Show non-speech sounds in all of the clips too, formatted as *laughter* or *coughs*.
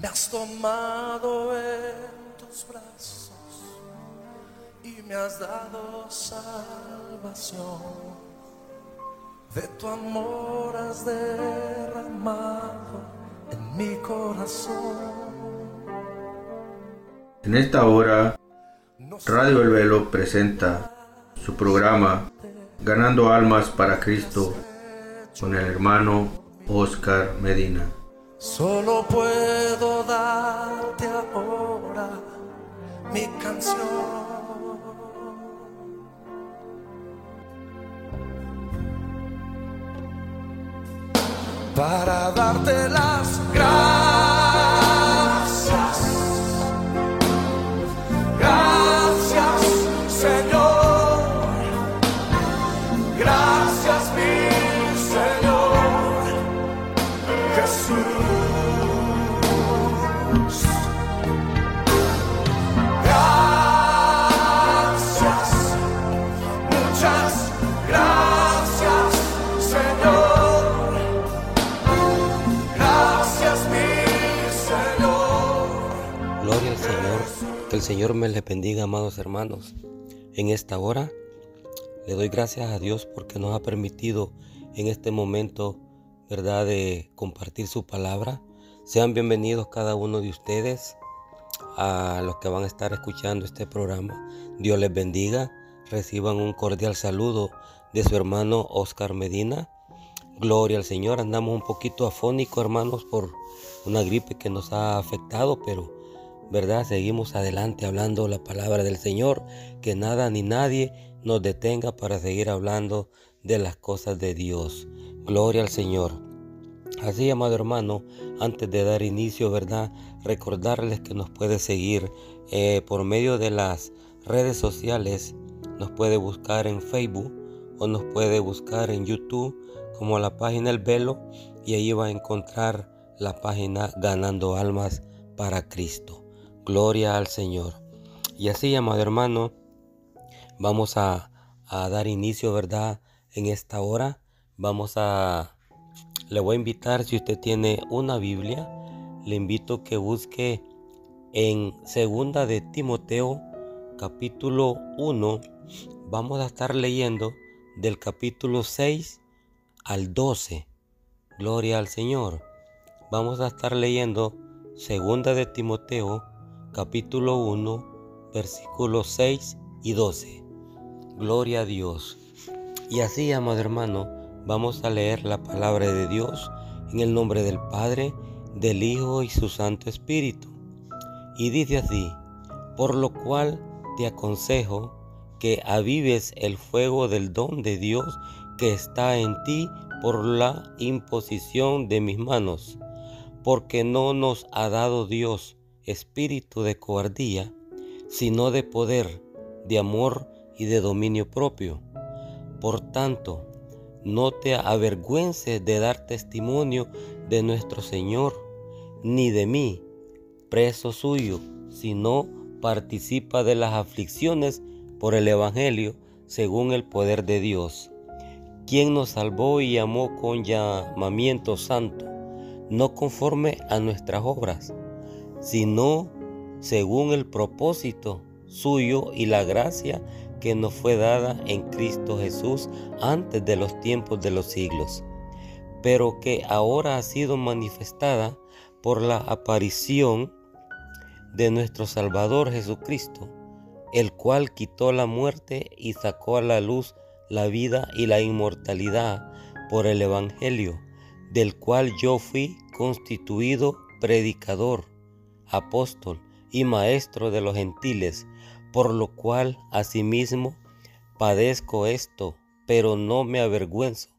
Me has tomado en tus brazos y me has dado salvación. De tu amor has derramado en mi corazón. En esta hora, Radio El Velo presenta su programa Ganando Almas para Cristo con el hermano Oscar Medina. Solo puedo darte ahora mi canción. Para darte las Que el Señor me les bendiga, amados hermanos. En esta hora le doy gracias a Dios porque nos ha permitido en este momento, ¿verdad?, de compartir su palabra. Sean bienvenidos cada uno de ustedes a los que van a estar escuchando este programa. Dios les bendiga. Reciban un cordial saludo de su hermano Oscar Medina. Gloria al Señor. Andamos un poquito afónicos, hermanos, por una gripe que nos ha afectado, pero ¿verdad? Seguimos adelante hablando la palabra del Señor, que nada ni nadie nos detenga para seguir hablando de las cosas de Dios. Gloria al Señor. Así, amado hermano, antes de dar inicio, ¿verdad? Recordarles que nos puede seguir eh, por medio de las redes sociales. Nos puede buscar en Facebook o nos puede buscar en YouTube como la página El Velo y ahí va a encontrar la página Ganando Almas para Cristo. Gloria al Señor. Y así, amado hermano, vamos a, a dar inicio, ¿verdad? En esta hora vamos a... Le voy a invitar, si usted tiene una Biblia, le invito que busque en segunda de Timoteo, capítulo 1. Vamos a estar leyendo del capítulo 6 al 12. Gloria al Señor. Vamos a estar leyendo segunda de Timoteo, capítulo 1, versículos 6 y 12. Gloria a Dios. Y así, amado hermano, vamos a leer la palabra de Dios en el nombre del Padre, del Hijo y su Santo Espíritu. Y dice así, por lo cual te aconsejo que avives el fuego del don de Dios que está en ti por la imposición de mis manos, porque no nos ha dado Dios espíritu de cobardía, sino de poder, de amor y de dominio propio. Por tanto, no te avergüences de dar testimonio de nuestro Señor, ni de mí, preso suyo, sino participa de las aflicciones por el Evangelio según el poder de Dios, quien nos salvó y amó con llamamiento santo, no conforme a nuestras obras, sino según el propósito suyo y la gracia que nos fue dada en Cristo Jesús antes de los tiempos de los siglos, pero que ahora ha sido manifestada por la aparición de nuestro Salvador Jesucristo, el cual quitó la muerte y sacó a la luz la vida y la inmortalidad por el Evangelio, del cual yo fui constituido predicador, apóstol y maestro de los gentiles, por lo cual asimismo padezco esto, pero no me avergüenzo,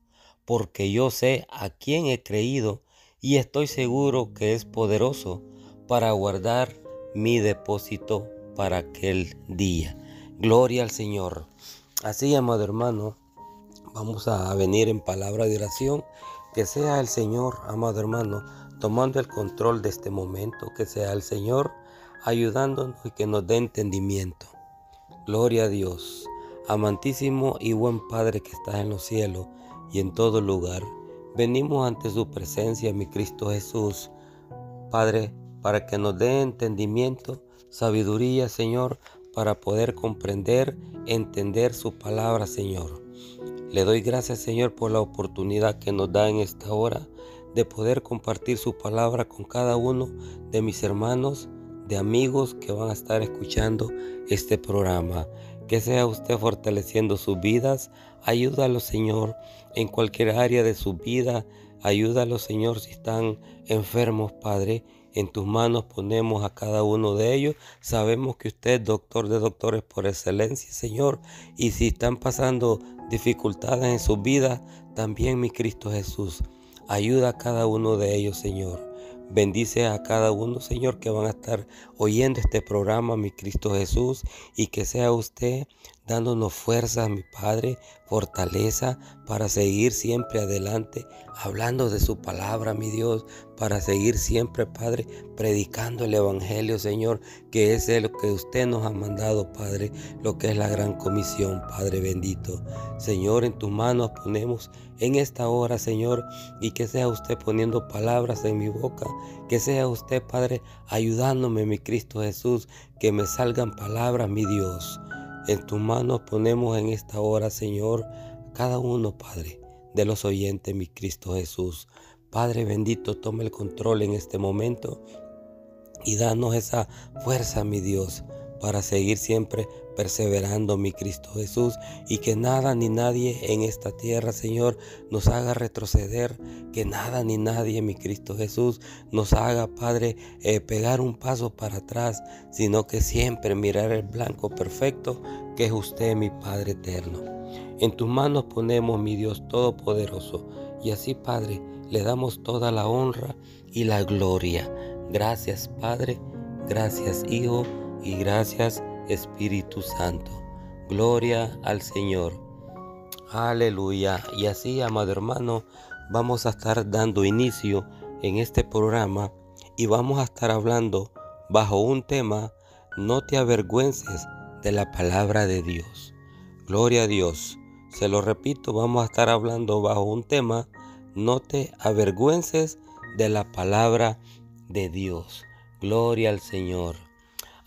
porque yo sé a quién he creído y estoy seguro que es poderoso para guardar mi depósito para aquel día. Gloria al Señor. Así, amado hermano, vamos a venir en palabra de oración. Que sea el Señor, amado hermano, tomando el control de este momento. Que sea el Señor ayudándonos y que nos dé entendimiento. Gloria a Dios. Amantísimo y buen Padre que estás en los cielos y en todo lugar. Venimos ante su presencia, mi Cristo Jesús. Padre, para que nos dé entendimiento, sabiduría, Señor, para poder comprender, entender su palabra, Señor. Le doy gracias, Señor, por la oportunidad que nos da en esta hora de poder compartir su palabra con cada uno de mis hermanos, de amigos que van a estar escuchando este programa. Que sea usted fortaleciendo sus vidas. Ayúdalo, Señor, en cualquier área de su vida. Ayúdalo, Señor, si están enfermos, Padre. En tus manos ponemos a cada uno de ellos. Sabemos que usted es doctor de doctores por excelencia, Señor. Y si están pasando dificultades en su vida, también mi Cristo Jesús. Ayuda a cada uno de ellos, Señor. Bendice a cada uno, Señor, que van a estar oyendo este programa, mi Cristo Jesús, y que sea usted dándonos fuerza, mi Padre, fortaleza para seguir siempre adelante, hablando de su palabra, mi Dios, para seguir siempre, Padre, predicando el Evangelio, Señor, que es lo que usted nos ha mandado, Padre, lo que es la gran comisión, Padre bendito. Señor, en tus manos ponemos en esta hora, Señor, y que sea usted poniendo palabras en mi boca, que sea usted, Padre, ayudándome, mi Cristo Jesús, que me salgan palabras, mi Dios. En tus manos ponemos en esta hora, Señor, cada uno, Padre, de los oyentes, mi Cristo Jesús. Padre bendito, toma el control en este momento y danos esa fuerza, mi Dios, para seguir siempre perseverando, mi Cristo Jesús, y que nada ni nadie en esta tierra, Señor, nos haga retroceder, que nada ni nadie, mi Cristo Jesús, nos haga, Padre, eh, pegar un paso para atrás, sino que siempre mirar el blanco perfecto que es usted, mi Padre eterno. En tus manos ponemos, mi Dios Todopoderoso, y así, Padre, le damos toda la honra y la gloria. Gracias, Padre, gracias, Hijo, y gracias Espíritu Santo. Gloria al Señor. Aleluya. Y así, amado hermano, vamos a estar dando inicio en este programa y vamos a estar hablando bajo un tema, no te avergüences de la palabra de Dios. Gloria a Dios. Se lo repito, vamos a estar hablando bajo un tema, no te avergüences de la palabra de Dios. Gloria al Señor.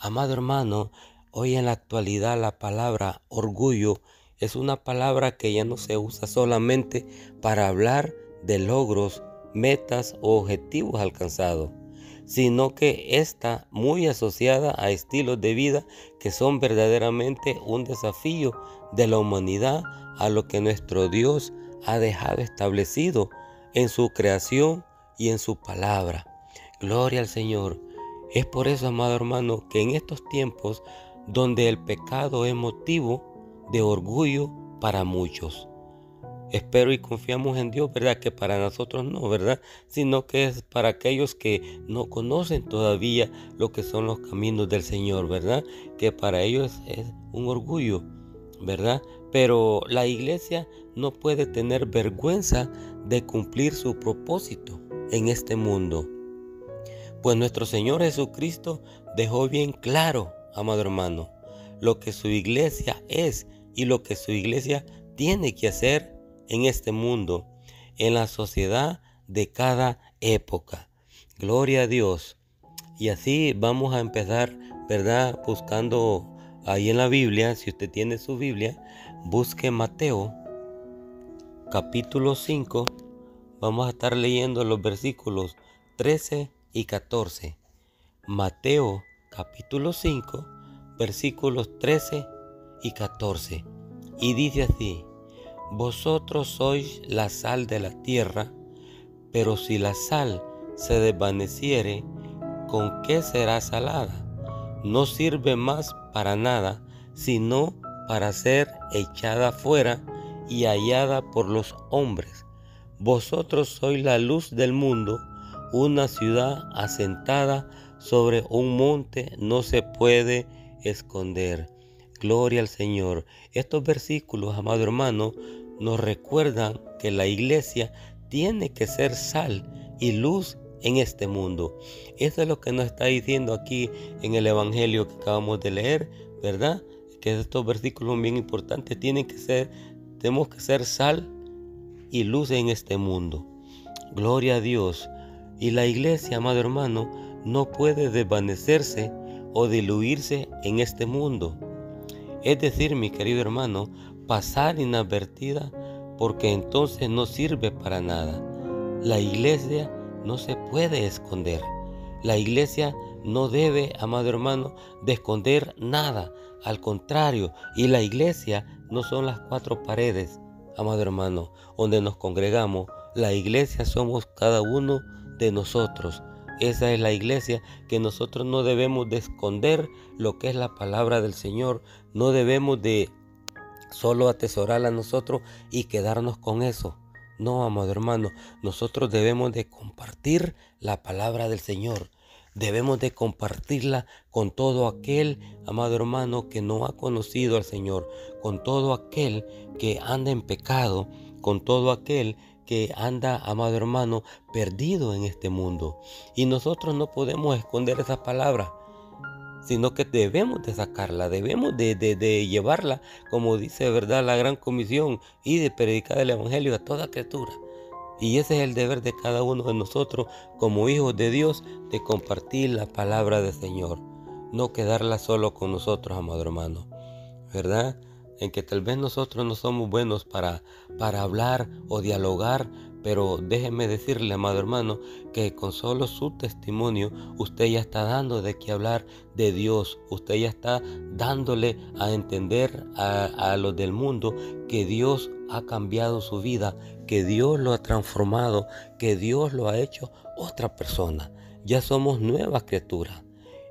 Amado hermano, hoy en la actualidad la palabra orgullo es una palabra que ya no se usa solamente para hablar de logros, metas o objetivos alcanzados, sino que está muy asociada a estilos de vida que son verdaderamente un desafío de la humanidad a lo que nuestro Dios ha dejado establecido en su creación y en su palabra. Gloria al Señor. Es por eso, amado hermano, que en estos tiempos donde el pecado es motivo de orgullo para muchos. Espero y confiamos en Dios, ¿verdad? Que para nosotros no, ¿verdad? Sino que es para aquellos que no conocen todavía lo que son los caminos del Señor, ¿verdad? Que para ellos es un orgullo, ¿verdad? Pero la iglesia no puede tener vergüenza de cumplir su propósito en este mundo. Pues nuestro Señor Jesucristo dejó bien claro, amado hermano, lo que su iglesia es y lo que su iglesia tiene que hacer en este mundo, en la sociedad de cada época. Gloria a Dios. Y así vamos a empezar, ¿verdad? Buscando ahí en la Biblia, si usted tiene su Biblia, busque Mateo capítulo 5. Vamos a estar leyendo los versículos 13 y 14. Mateo capítulo 5 versículos 13 y 14. Y dice así, vosotros sois la sal de la tierra, pero si la sal se desvaneciere, ¿con qué será salada? No sirve más para nada, sino para ser echada fuera y hallada por los hombres. Vosotros sois la luz del mundo una ciudad asentada sobre un monte no se puede esconder. Gloria al Señor. Estos versículos, amado hermano, nos recuerdan que la iglesia tiene que ser sal y luz en este mundo. Eso es lo que nos está diciendo aquí en el Evangelio que acabamos de leer, ¿verdad? Que estos versículos bien importantes. Tienen que ser, tenemos que ser sal y luz en este mundo. Gloria a Dios. Y la iglesia, amado hermano, no puede desvanecerse o diluirse en este mundo. Es decir, mi querido hermano, pasar inadvertida porque entonces no sirve para nada. La iglesia no se puede esconder. La iglesia no debe, amado hermano, de esconder nada. Al contrario, y la iglesia no son las cuatro paredes, amado hermano, donde nos congregamos. La iglesia somos cada uno de nosotros. Esa es la iglesia que nosotros no debemos de esconder lo que es la palabra del Señor. No debemos de solo atesorarla a nosotros y quedarnos con eso. No, amado hermano, nosotros debemos de compartir la palabra del Señor. Debemos de compartirla con todo aquel, amado hermano, que no ha conocido al Señor, con todo aquel que anda en pecado, con todo aquel que anda, amado hermano, perdido en este mundo. Y nosotros no podemos esconder esa palabra, sino que debemos de sacarla, debemos de, de, llevarla, como dice verdad la gran comisión, y de predicar el Evangelio a toda criatura. Y ese es el deber de cada uno de nosotros como hijos de Dios, de compartir la palabra del Señor, no quedarla solo con nosotros, amado hermano. ¿Verdad? En que tal vez nosotros no somos buenos para, para hablar o dialogar, pero déjeme decirle, amado hermano, que con solo su testimonio usted ya está dando de qué hablar de Dios. Usted ya está dándole a entender a, a los del mundo que Dios ha cambiado su vida, que Dios lo ha transformado, que Dios lo ha hecho otra persona. Ya somos nuevas criaturas.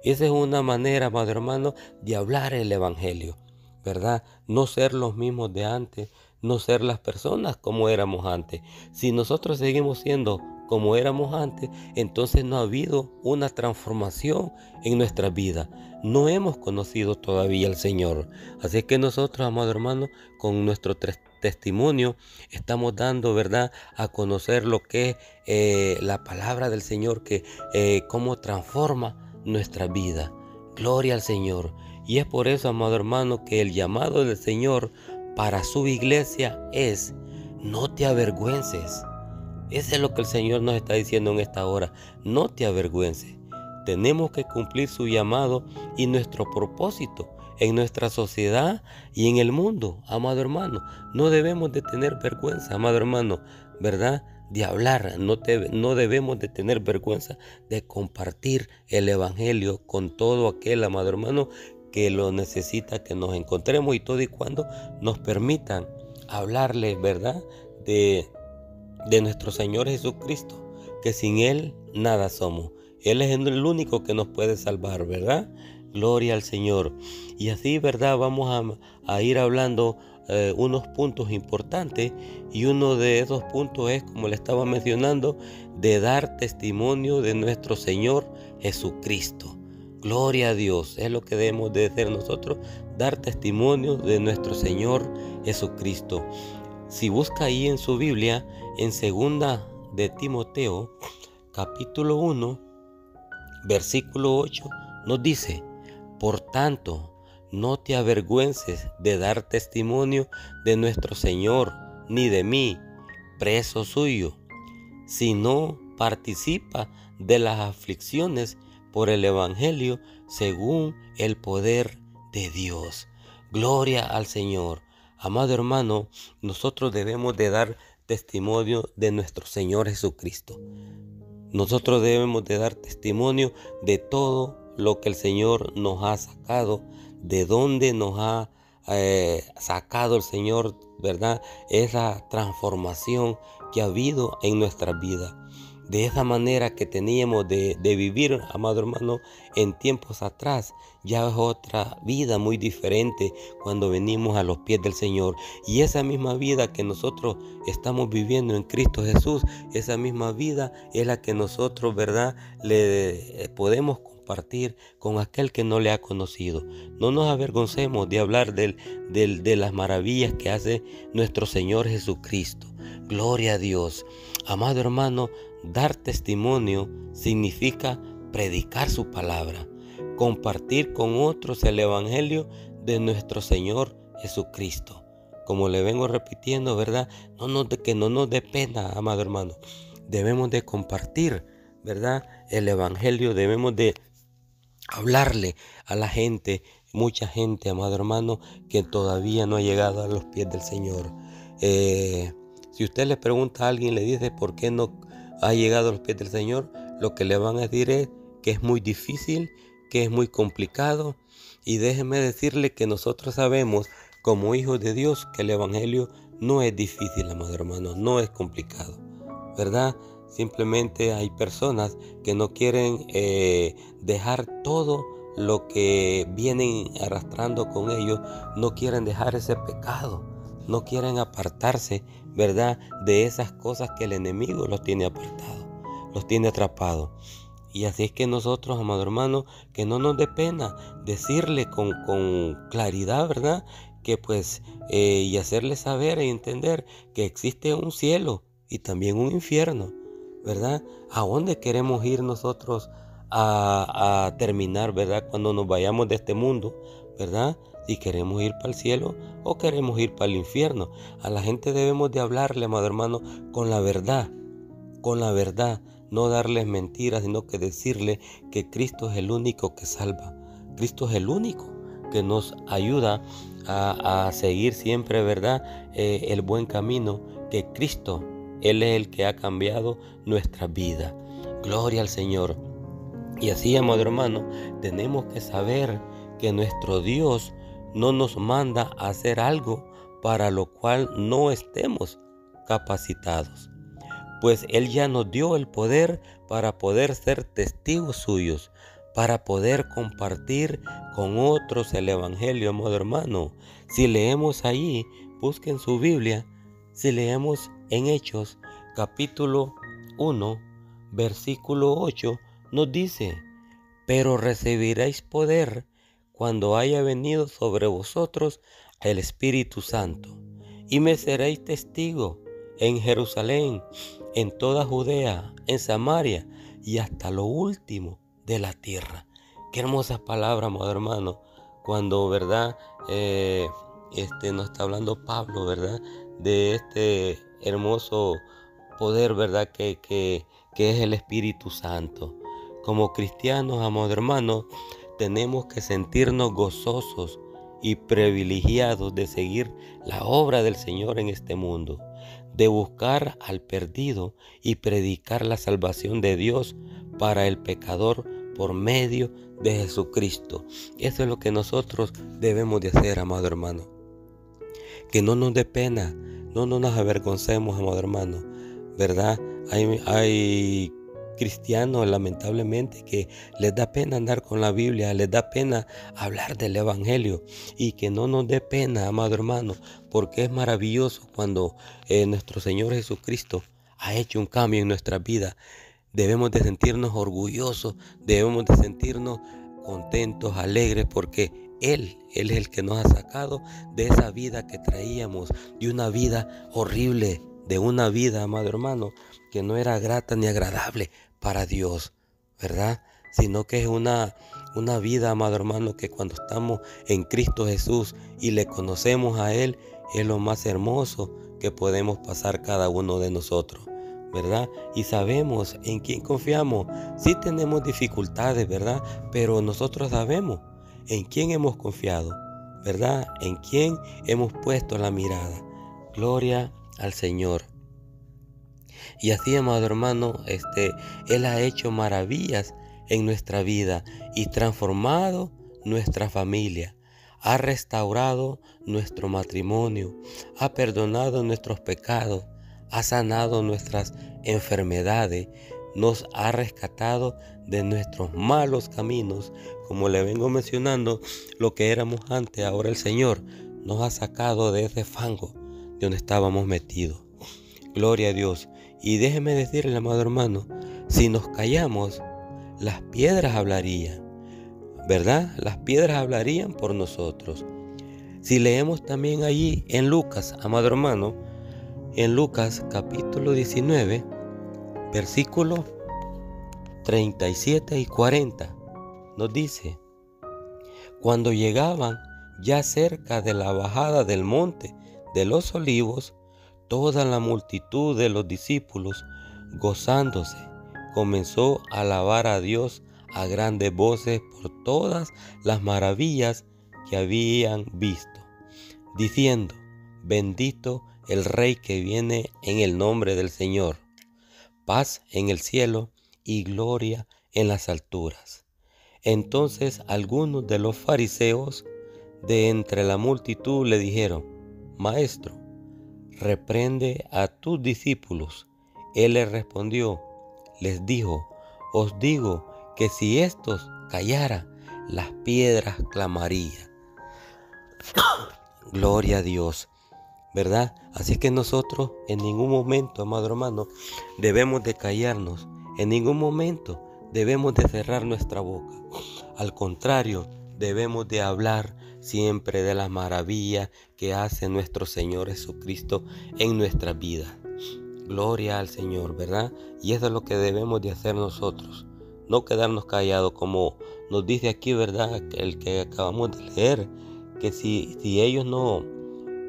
Esa es una manera, amado hermano, de hablar el Evangelio. ¿Verdad? No ser los mismos de antes, no ser las personas como éramos antes. Si nosotros seguimos siendo como éramos antes, entonces no ha habido una transformación en nuestra vida. No hemos conocido todavía al Señor. Así que nosotros, amado hermano, con nuestro testimonio estamos dando, ¿verdad?, a conocer lo que es eh, la palabra del Señor, que eh, cómo transforma nuestra vida. Gloria al Señor. Y es por eso, amado hermano, que el llamado del Señor para su iglesia es, no te avergüences. Eso es lo que el Señor nos está diciendo en esta hora, no te avergüences. Tenemos que cumplir su llamado y nuestro propósito en nuestra sociedad y en el mundo, amado hermano. No debemos de tener vergüenza, amado hermano, ¿verdad? De hablar, no, no debemos de tener vergüenza de compartir el Evangelio con todo aquel, amado hermano, que lo necesita que nos encontremos y todo y cuando nos permitan hablarle, ¿verdad? De, de nuestro Señor Jesucristo, que sin Él nada somos. Él es el único que nos puede salvar, ¿verdad? Gloria al Señor. Y así, ¿verdad? Vamos a, ir hablando eh, unos puntos importantes y uno de esos puntos es, como le estaba mencionando, de dar testimonio de nuestro Señor Jesucristo. Gloria a Dios, es lo que debemos de hacer nosotros, dar testimonio de nuestro Señor Jesucristo. Si busca ahí en su Biblia, en segunda de Timoteo, capítulo 1, versículo 8, nos dice, por tanto, no te avergüences de dar testimonio de nuestro Señor, ni de mí, preso suyo, sino participa de las aflicciones por el Evangelio según el poder de Dios. Gloria al Señor. Amado hermano, nosotros debemos de dar testimonio de nuestro Señor Jesucristo. Nosotros debemos de dar testimonio de todo lo que el Señor nos ha sacado, de dónde nos ha eh, sacado el Señor, ¿verdad? Esa transformación que ha habido en nuestra vida de esa manera que teníamos de, vivir, amado hermano, en tiempos atrás, ya es otra vida muy diferente cuando venimos a los pies del Señor. Y esa misma vida que nosotros estamos viviendo en Cristo Jesús, esa misma vida es la que nosotros, ¿verdad?, le eh, podemos compartir con aquel que no le ha conocido. No nos avergoncemos de hablar de las maravillas que hace nuestro Señor Jesucristo. Gloria a Dios. Amado hermano, Dar testimonio significa predicar su palabra, compartir con otros el Evangelio de nuestro Señor Jesucristo. Como le vengo repitiendo, ¿verdad? No nos que no nos dé pena, amado hermano. Debemos de compartir, ¿verdad? El Evangelio debemos de hablarle a la gente, mucha gente, amado hermano, que todavía no ha llegado a los pies del Señor. Eh, si usted le pregunta a alguien, le dice por qué no ha llegado a los pies del Señor, lo que le van a decir es que es muy difícil, que es muy complicado. Y déjeme decirle que nosotros sabemos, como hijos de Dios, que el Evangelio no es difícil, amado hermano, no es complicado, ¿verdad? Simplemente hay personas que no quieren eh, dejar todo lo que vienen arrastrando con ellos, no quieren dejar ese pecado, no quieren apartarse, ¿verdad? De esas cosas que el enemigo los tiene apartados, los tiene atrapados. Y así es que nosotros, amado hermano, que no nos dé pena decirle con, con claridad, ¿verdad? Que pues, eh, y hacerle saber y entender que existe un cielo y también un infierno ¿verdad? ¿A dónde queremos ir nosotros a, terminar, ¿verdad? Cuando nos vayamos de este mundo, ¿verdad? Si queremos ir para el cielo o queremos ir para el infierno. A la gente debemos de hablarle, amado hermano, con la verdad, con la verdad. No darles mentiras, sino que decirle que Cristo es el único que salva. Cristo es el único que nos ayuda a, seguir siempre, ¿verdad? Eh, el buen camino que Cristo él es el que ha cambiado nuestra vida. Gloria al Señor. Y así, amado hermano, tenemos que saber que nuestro Dios no nos manda a hacer algo para lo cual no estemos capacitados. Pues Él ya nos dio el poder para poder ser testigos suyos, para poder compartir con otros el Evangelio, amado hermano. Si leemos ahí, busquen su Biblia, si leemos en Hechos capítulo 1, versículo 8, nos dice, pero recibiréis poder cuando haya venido sobre vosotros el Espíritu Santo, y me seréis testigo en Jerusalén, en toda Judea, en Samaria y hasta lo último de la tierra. Qué hermosas palabras, amado hermano, cuando, ¿verdad? Eh, este, nos está hablando Pablo, ¿verdad? De este hermoso poder, ¿verdad? Que, que, que es el Espíritu Santo. Como cristianos, amados hermanos, tenemos que sentirnos gozosos y privilegiados de seguir la obra del Señor en este mundo, de buscar al perdido y predicar la salvación de Dios para el pecador por medio de Jesucristo. Eso es lo que nosotros debemos de hacer, amado hermano. Que no nos dé pena no, no nos avergoncemos, amado hermano, ¿verdad? Hay cristianos, lamentablemente, que les da pena andar con la Biblia, les da pena hablar del Evangelio y que no nos dé pena, amado hermano, porque es maravilloso cuando eh, nuestro Señor Jesucristo ha hecho un cambio en nuestra vida. Debemos de sentirnos orgullosos, debemos de sentirnos contentos, alegres, porque él, Él es el que nos ha sacado de esa vida que traíamos, de una vida horrible, de una vida, amado hermano, que no era grata ni agradable para Dios, ¿verdad? Sino que es una, una vida, amado hermano, que cuando estamos en Cristo Jesús y le conocemos a Él, es lo más hermoso que podemos pasar cada uno de nosotros. ¿verdad? Y sabemos en quién confiamos. Sí tenemos dificultades, ¿verdad? Pero nosotros sabemos en quién hemos confiado, ¿verdad? En quién hemos puesto la mirada. Gloria al Señor. Y así, amado hermano, este, Él ha hecho maravillas en nuestra vida y transformado nuestra familia. Ha restaurado nuestro matrimonio, ha perdonado nuestros pecados, ha sanado nuestras enfermedades, nos ha rescatado de nuestros malos caminos. Como le vengo mencionando, lo que éramos antes, ahora el Señor nos ha sacado de ese fango de donde estábamos metidos. Gloria a Dios. Y déjeme decirle, amado hermano, si nos callamos, las piedras hablarían. ¿Verdad? Las piedras hablarían por nosotros. Si leemos también allí en Lucas, amado hermano, en Lucas capítulo 19, versículo 37 y 40 nos dice, cuando llegaban ya cerca de la bajada del monte de los olivos, toda la multitud de los discípulos, gozándose comenzó a alabar a Dios a grandes voces por todas las maravillas que habían visto, diciendo, bendito el Rey que viene en el nombre del Señor, paz en el cielo y gloria en las alturas. Entonces algunos de los fariseos de entre la multitud le dijeron, Maestro, reprende a tus discípulos. Él les respondió, les dijo, os digo que si estos callaran, las piedras clamarían. *coughs* Gloria a Dios, ¿verdad? Así que nosotros en ningún momento, amado hermano, debemos de callarnos, en ningún momento debemos de cerrar nuestra boca. Al contrario, debemos de hablar siempre de las maravillas que hace nuestro Señor Jesucristo en nuestra vida. Gloria al Señor, ¿verdad? Y eso es lo que debemos de hacer nosotros. No quedarnos callados como nos dice aquí, ¿verdad? El que acabamos de leer, que si, si ellos no,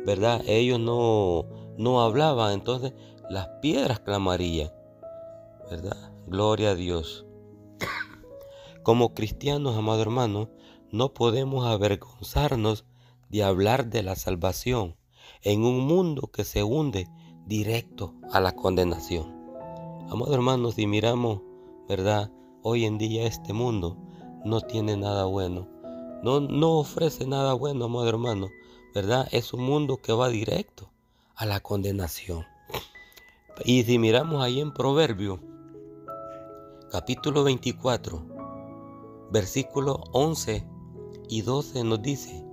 ¿verdad? Ellos no, no hablaban, entonces las piedras clamarían, ¿verdad? Gloria a Dios. Como cristianos, amado hermano, no podemos avergonzarnos de hablar de la salvación en un mundo que se hunde directo a la condenación. Amado hermano, si miramos, ¿verdad? Hoy en día este mundo no tiene nada bueno. No, no ofrece nada bueno, amado hermano. ¿Verdad? Es un mundo que va directo a la condenación. Y si miramos ahí en Proverbio, capítulo 24, versículo 11 y 12 nos dice,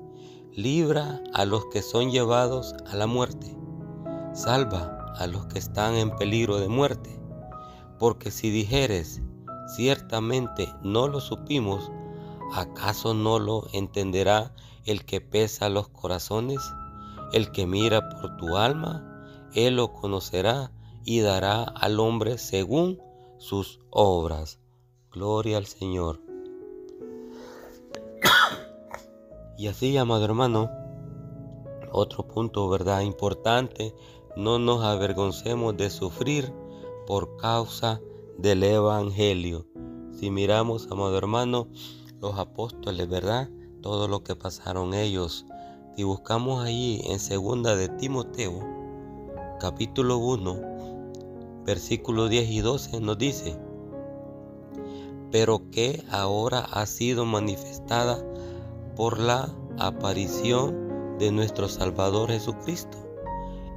libra a los que son llevados a la muerte, salva a los que están en peligro de muerte, porque si dijeres, ciertamente no lo supimos, ¿acaso no lo entenderá el que pesa los corazones? El que mira por tu alma, él lo conocerá y dará al hombre según sus obras. Gloria al Señor. Y así, amado hermano, otro punto, ¿verdad? Importante, no nos avergoncemos de sufrir por causa del Evangelio. Si miramos, amado hermano, los apóstoles, ¿verdad? Todo lo que pasaron ellos. Si buscamos allí en segunda de Timoteo, capítulo 1, versículos 10 y 12, nos dice, pero que ahora ha sido manifestada por la aparición de nuestro Salvador Jesucristo,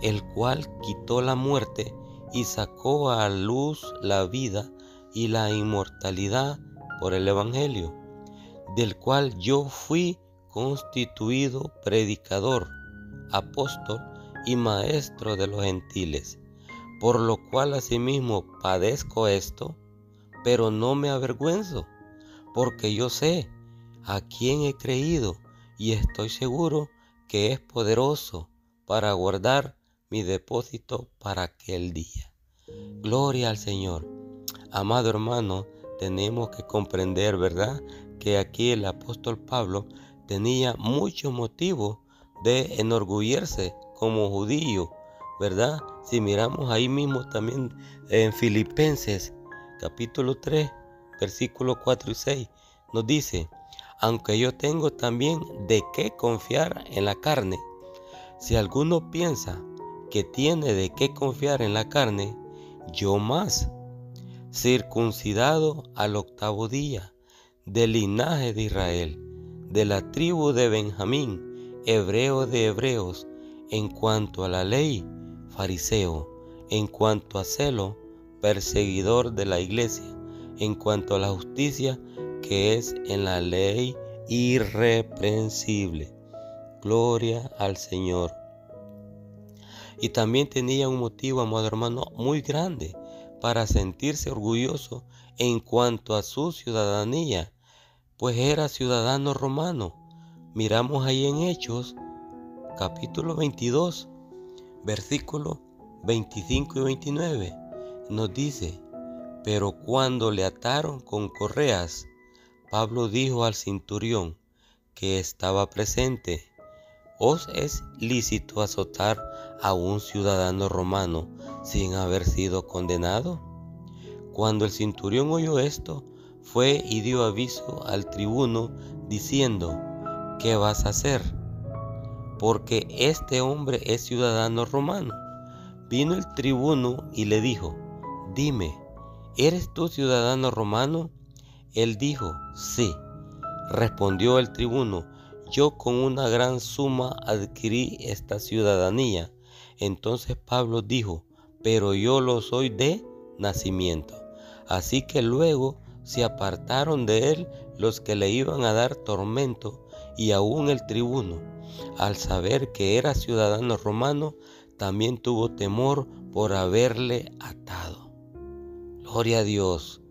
el cual quitó la muerte y sacó a luz la vida y la inmortalidad por el Evangelio, del cual yo fui constituido predicador, apóstol y maestro de los gentiles, por lo cual asimismo padezco esto, pero no me avergüenzo, porque yo sé a quien he creído y estoy seguro que es poderoso para guardar mi depósito para aquel día. Gloria al Señor. Amado hermano, tenemos que comprender, ¿verdad? Que aquí el apóstol Pablo tenía mucho motivo de enorgullecerse como judío, ¿verdad? Si miramos ahí mismo también en Filipenses capítulo 3, versículos 4 y 6, nos dice, aunque yo tengo también de qué confiar en la carne. Si alguno piensa que tiene de qué confiar en la carne, yo más, circuncidado al octavo día, del linaje de Israel, de la tribu de Benjamín, hebreo de hebreos, en cuanto a la ley, fariseo, en cuanto a celo, perseguidor de la iglesia, en cuanto a la justicia, que es en la ley irreprensible. Gloria al Señor. Y también tenía un motivo, amado hermano, muy grande para sentirse orgulloso en cuanto a su ciudadanía, pues era ciudadano romano. Miramos ahí en Hechos, capítulo 22, versículos 25 y 29. Nos dice, pero cuando le ataron con correas, Pablo dijo al cinturión que estaba presente, ¿os es lícito azotar a un ciudadano romano sin haber sido condenado? Cuando el centurión oyó esto, fue y dio aviso al tribuno diciendo, ¿qué vas a hacer? Porque este hombre es ciudadano romano. Vino el tribuno y le dijo, dime, ¿eres tú ciudadano romano? Él dijo, sí. Respondió el tribuno, yo con una gran suma adquirí esta ciudadanía. Entonces Pablo dijo, pero yo lo soy de nacimiento. Así que luego se apartaron de él los que le iban a dar tormento y aún el tribuno, al saber que era ciudadano romano, también tuvo temor por haberle atado. Gloria a Dios.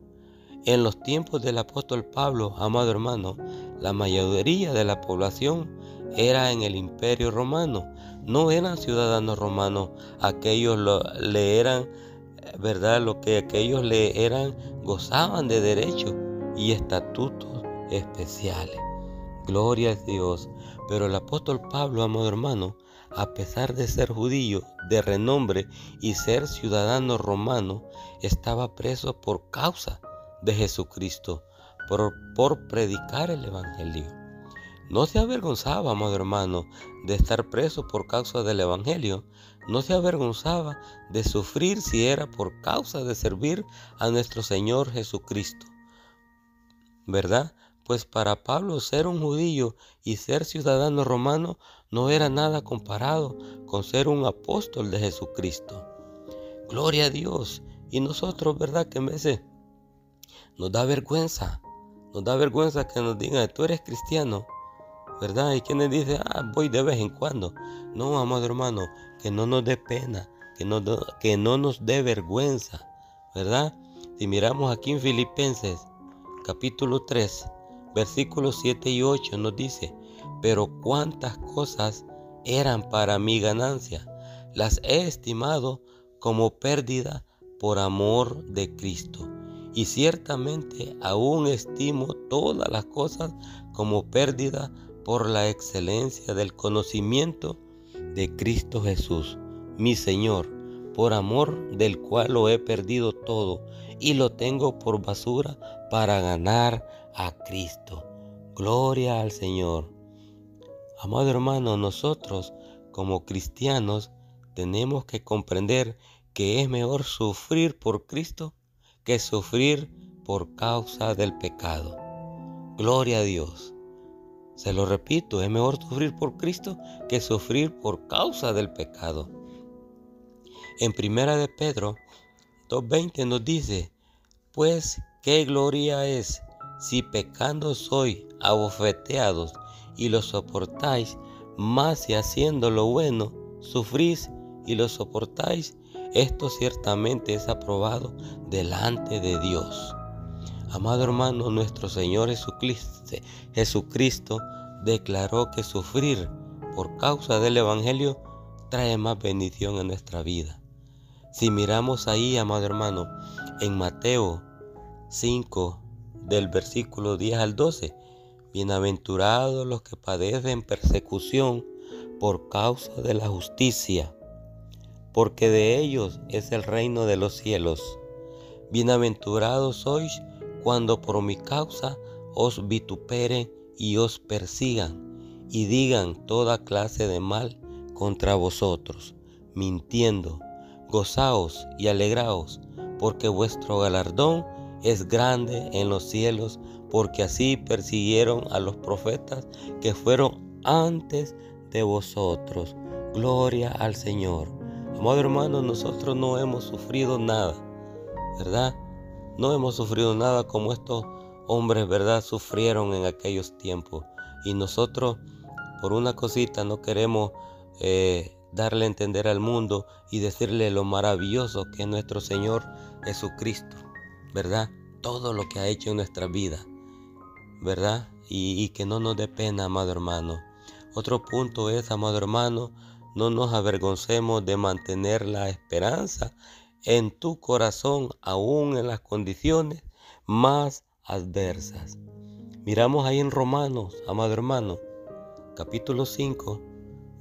En los tiempos del apóstol Pablo, amado hermano, la mayoría de la población era en el imperio romano, no eran ciudadanos romanos, aquellos le eran, verdad, lo que aquellos le eran, gozaban de derechos y estatutos especiales. Gloria a Dios. Pero el apóstol Pablo, amado hermano, a pesar de ser judío de renombre y ser ciudadano romano, estaba preso por causa de Jesucristo, por, por predicar el Evangelio. No se avergonzaba, amado hermano, de estar preso por causa del Evangelio. No se avergonzaba de sufrir si era por causa de servir a nuestro Señor Jesucristo. ¿Verdad? Pues para Pablo ser un judío y ser ciudadano romano no era nada comparado con ser un apóstol de Jesucristo. Gloria a Dios. Y nosotros, ¿verdad? Que me veces nos da vergüenza. Nos da vergüenza que nos digan, tú eres cristiano. ¿Verdad? Y quienes dicen, ah, voy de vez en cuando. No, amado hermano, que no nos dé pena, que no, que no nos dé vergüenza. ¿Verdad? Si miramos aquí en Filipenses capítulo 3, versículos 7 y 8 nos dice, pero cuántas cosas eran para mi ganancia, las he estimado como pérdida por amor de Cristo. Y ciertamente aún estimo todas las cosas como pérdida por la excelencia del conocimiento de Cristo Jesús, mi Señor, por amor del cual lo he perdido todo y lo tengo por basura para ganar a Cristo. Gloria al Señor. Amado hermano, nosotros como cristianos tenemos que comprender que es mejor sufrir por Cristo que sufrir por causa del pecado. Gloria a Dios. Se lo repito, es mejor sufrir por Cristo que sufrir por causa del pecado. En primera de Pedro 2.20 nos dice, pues qué gloria es si pecando soy abofeteados y lo soportáis, más si haciendo lo bueno sufrís y lo soportáis, esto ciertamente es aprobado delante de Dios. Amado hermano, nuestro Señor Jesucristo, declaró que sufrir por causa del Evangelio trae más bendición en nuestra vida. Si miramos ahí, amado hermano, en Mateo 5, del versículo 10 al 12, bienaventurados los que padecen persecución por causa de la justicia, porque de ellos es el reino de los cielos. Bienaventurados sois cuando por mi causa os vituperen y os persigan y digan toda clase de mal contra vosotros, mintiendo. Gozaos y alegraos, porque vuestro galardón es grande en los cielos, porque así persiguieron a los profetas que fueron antes de vosotros. Gloria al Señor. Amado hermano, nosotros no hemos sufrido nada, ¿verdad? No hemos sufrido nada como estos hombres, ¿verdad? Sufrieron en aquellos tiempos. Y nosotros, por una cosita, no queremos eh, darle a entender al mundo y decirle lo maravilloso que es nuestro Señor Jesucristo, ¿verdad? Todo lo que ha hecho en nuestra vida, ¿verdad? Y, y que no nos dé pena, amado hermano. Otro punto es, amado hermano, no nos avergoncemos de mantener la esperanza en tu corazón, aún en las condiciones más adversas. Miramos ahí en Romanos, amado hermano, capítulo 5,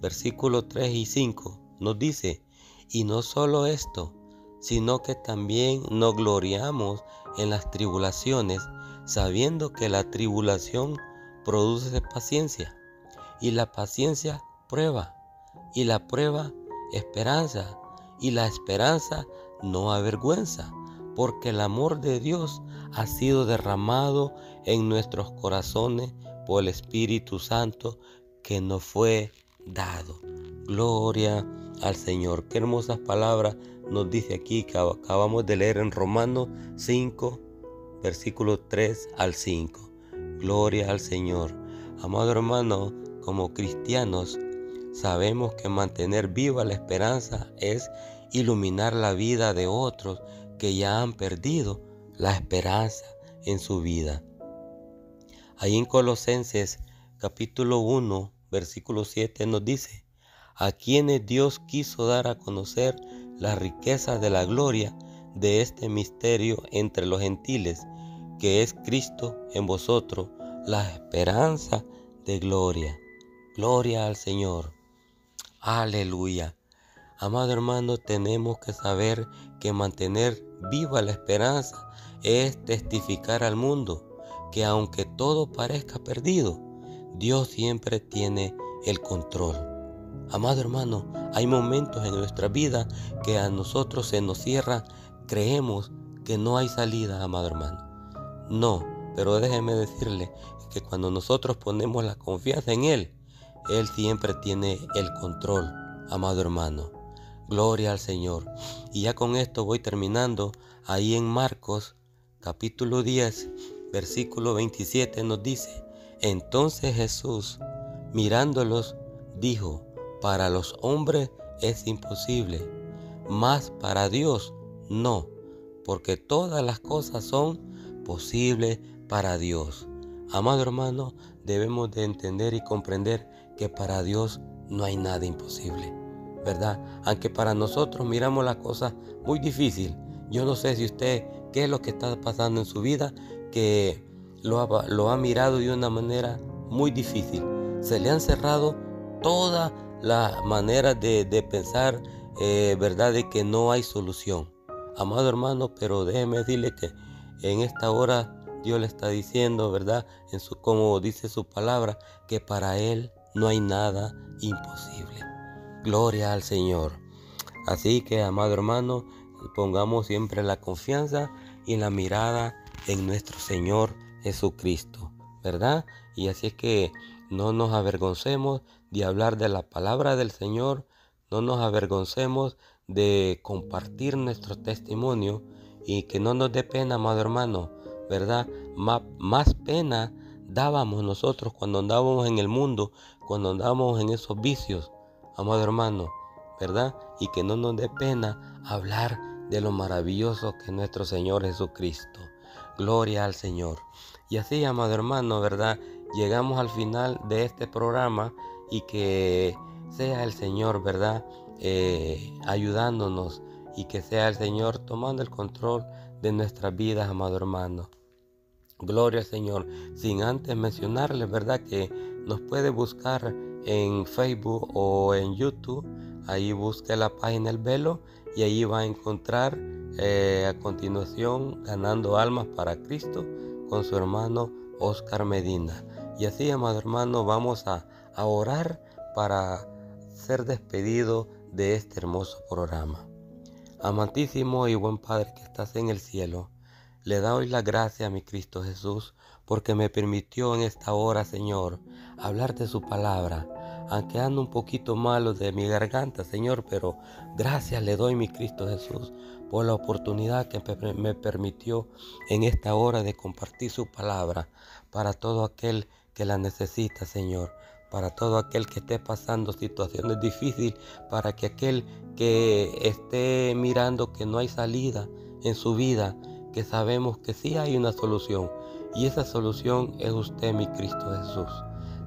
versículos 3 y 5, nos dice, y no solo esto, sino que también nos gloriamos en las tribulaciones, sabiendo que la tribulación produce paciencia, y la paciencia prueba, y la prueba esperanza, y la esperanza no avergüenza, porque el amor de Dios ha sido derramado en nuestros corazones por el Espíritu Santo que nos fue dado. Gloria al Señor. Qué hermosas palabras nos dice aquí que acabamos de leer en Romanos 5, versículo 3 al 5. Gloria al Señor. Amado hermano, como cristianos, sabemos que mantener viva la esperanza es iluminar la vida de otros que ya han perdido la esperanza en su vida. Ahí en Colosenses capítulo 1, versículo 7 nos dice, a quienes Dios quiso dar a conocer la riqueza de la gloria de este misterio entre los gentiles, que es Cristo en vosotros, la esperanza de gloria. Gloria al Señor. Aleluya. Amado hermano, tenemos que saber que mantener viva la esperanza es testificar al mundo que aunque todo parezca perdido, Dios siempre tiene el control. Amado hermano, hay momentos en nuestra vida que a nosotros se nos cierra, creemos que no hay salida, amado hermano. No, pero déjeme decirle que cuando nosotros ponemos la confianza en Él, Él siempre tiene el control, amado hermano. Gloria al Señor. Y ya con esto voy terminando. Ahí en Marcos capítulo 10, versículo 27 nos dice, entonces Jesús, mirándolos, dijo, para los hombres es imposible, mas para Dios no, porque todas las cosas son posibles para Dios. Amado hermano, debemos de entender y comprender que para Dios no hay nada imposible, ¿verdad? Aunque para nosotros miramos la cosa muy difícil. Yo no sé si usted qué es lo que está pasando en su vida, que lo ha, lo ha mirado de una manera muy difícil. Se le han cerrado todas las maneras de, pensar, eh, ¿verdad? De que no hay solución. Amado hermano, pero déjeme decirle que en esta hora Dios le está diciendo, ¿verdad? En su, como dice su palabra, que para Él no hay nada imposible. Gloria al Señor. Así que, amado hermano, pongamos siempre la confianza y la mirada en nuestro Señor Jesucristo, ¿verdad? Y así es que no nos avergoncemos de hablar de la palabra del Señor, no nos avergoncemos de compartir nuestro testimonio y que no nos dé pena, amado hermano, ¿verdad? Más, más pena dábamos nosotros cuando andábamos en el mundo, cuando andábamos en esos vicios, amado hermano, ¿verdad? Y que no nos dé pena hablar de lo maravilloso que es nuestro Señor Jesucristo. Gloria al Señor. Y así, amado hermano, ¿verdad? Llegamos al final de este programa y que sea el Señor, ¿verdad? Eh, ayudándonos y que sea el Señor tomando el control de nuestras vidas, amado hermano. Gloria al Señor. Sin antes mencionarle, ¿verdad? Que nos puede buscar en Facebook o en YouTube. Ahí busque la página El Velo y ahí va a encontrar eh, a continuación ganando almas para Cristo con su hermano Oscar Medina. Y así, amado hermano, vamos a, a orar para ser despedido de este hermoso programa. Amantísimo y buen Padre que estás en el cielo, le doy la gracia a mi Cristo Jesús porque me permitió en esta hora, Señor, hablar de su palabra aunque ando un poquito malo de mi garganta, Señor, pero gracias le doy, mi Cristo Jesús, por la oportunidad que me permitió en esta hora de compartir su palabra para todo aquel que la necesita, Señor, para todo aquel que esté pasando situaciones difíciles, para que aquel que esté mirando que no hay salida en su vida, que sabemos que sí hay una solución. Y esa solución es usted, mi Cristo Jesús.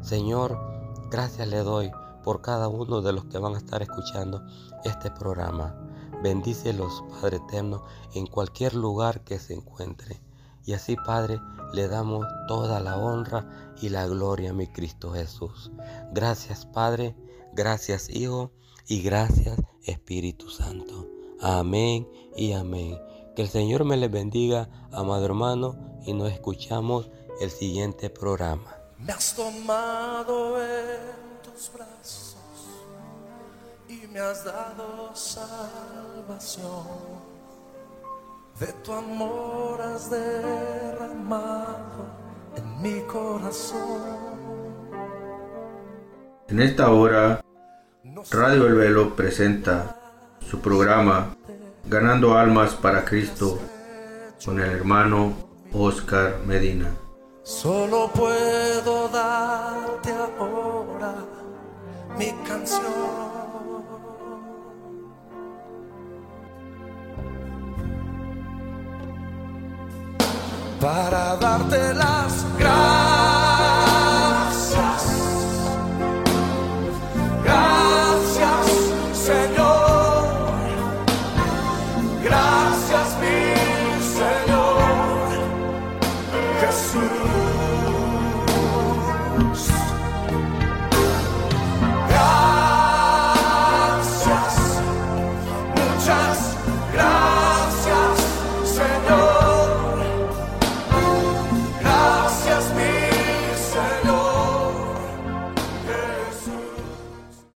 Señor, Gracias le doy por cada uno de los que van a estar escuchando este programa. Bendícelos, Padre Eterno, en cualquier lugar que se encuentre. Y así, Padre, le damos toda la honra y la gloria a mi Cristo Jesús. Gracias, Padre. Gracias, Hijo. Y gracias, Espíritu Santo. Amén y amén. Que el Señor me les bendiga, amado hermano, y nos escuchamos el siguiente programa. Me has tomado en tus brazos y me has dado salvación. De tu amor has derramado en mi corazón. En esta hora, Radio El Velo presenta su programa Ganando Almas para Cristo con el hermano Oscar Medina. Solo puedo darte ahora mi canción. Para darte las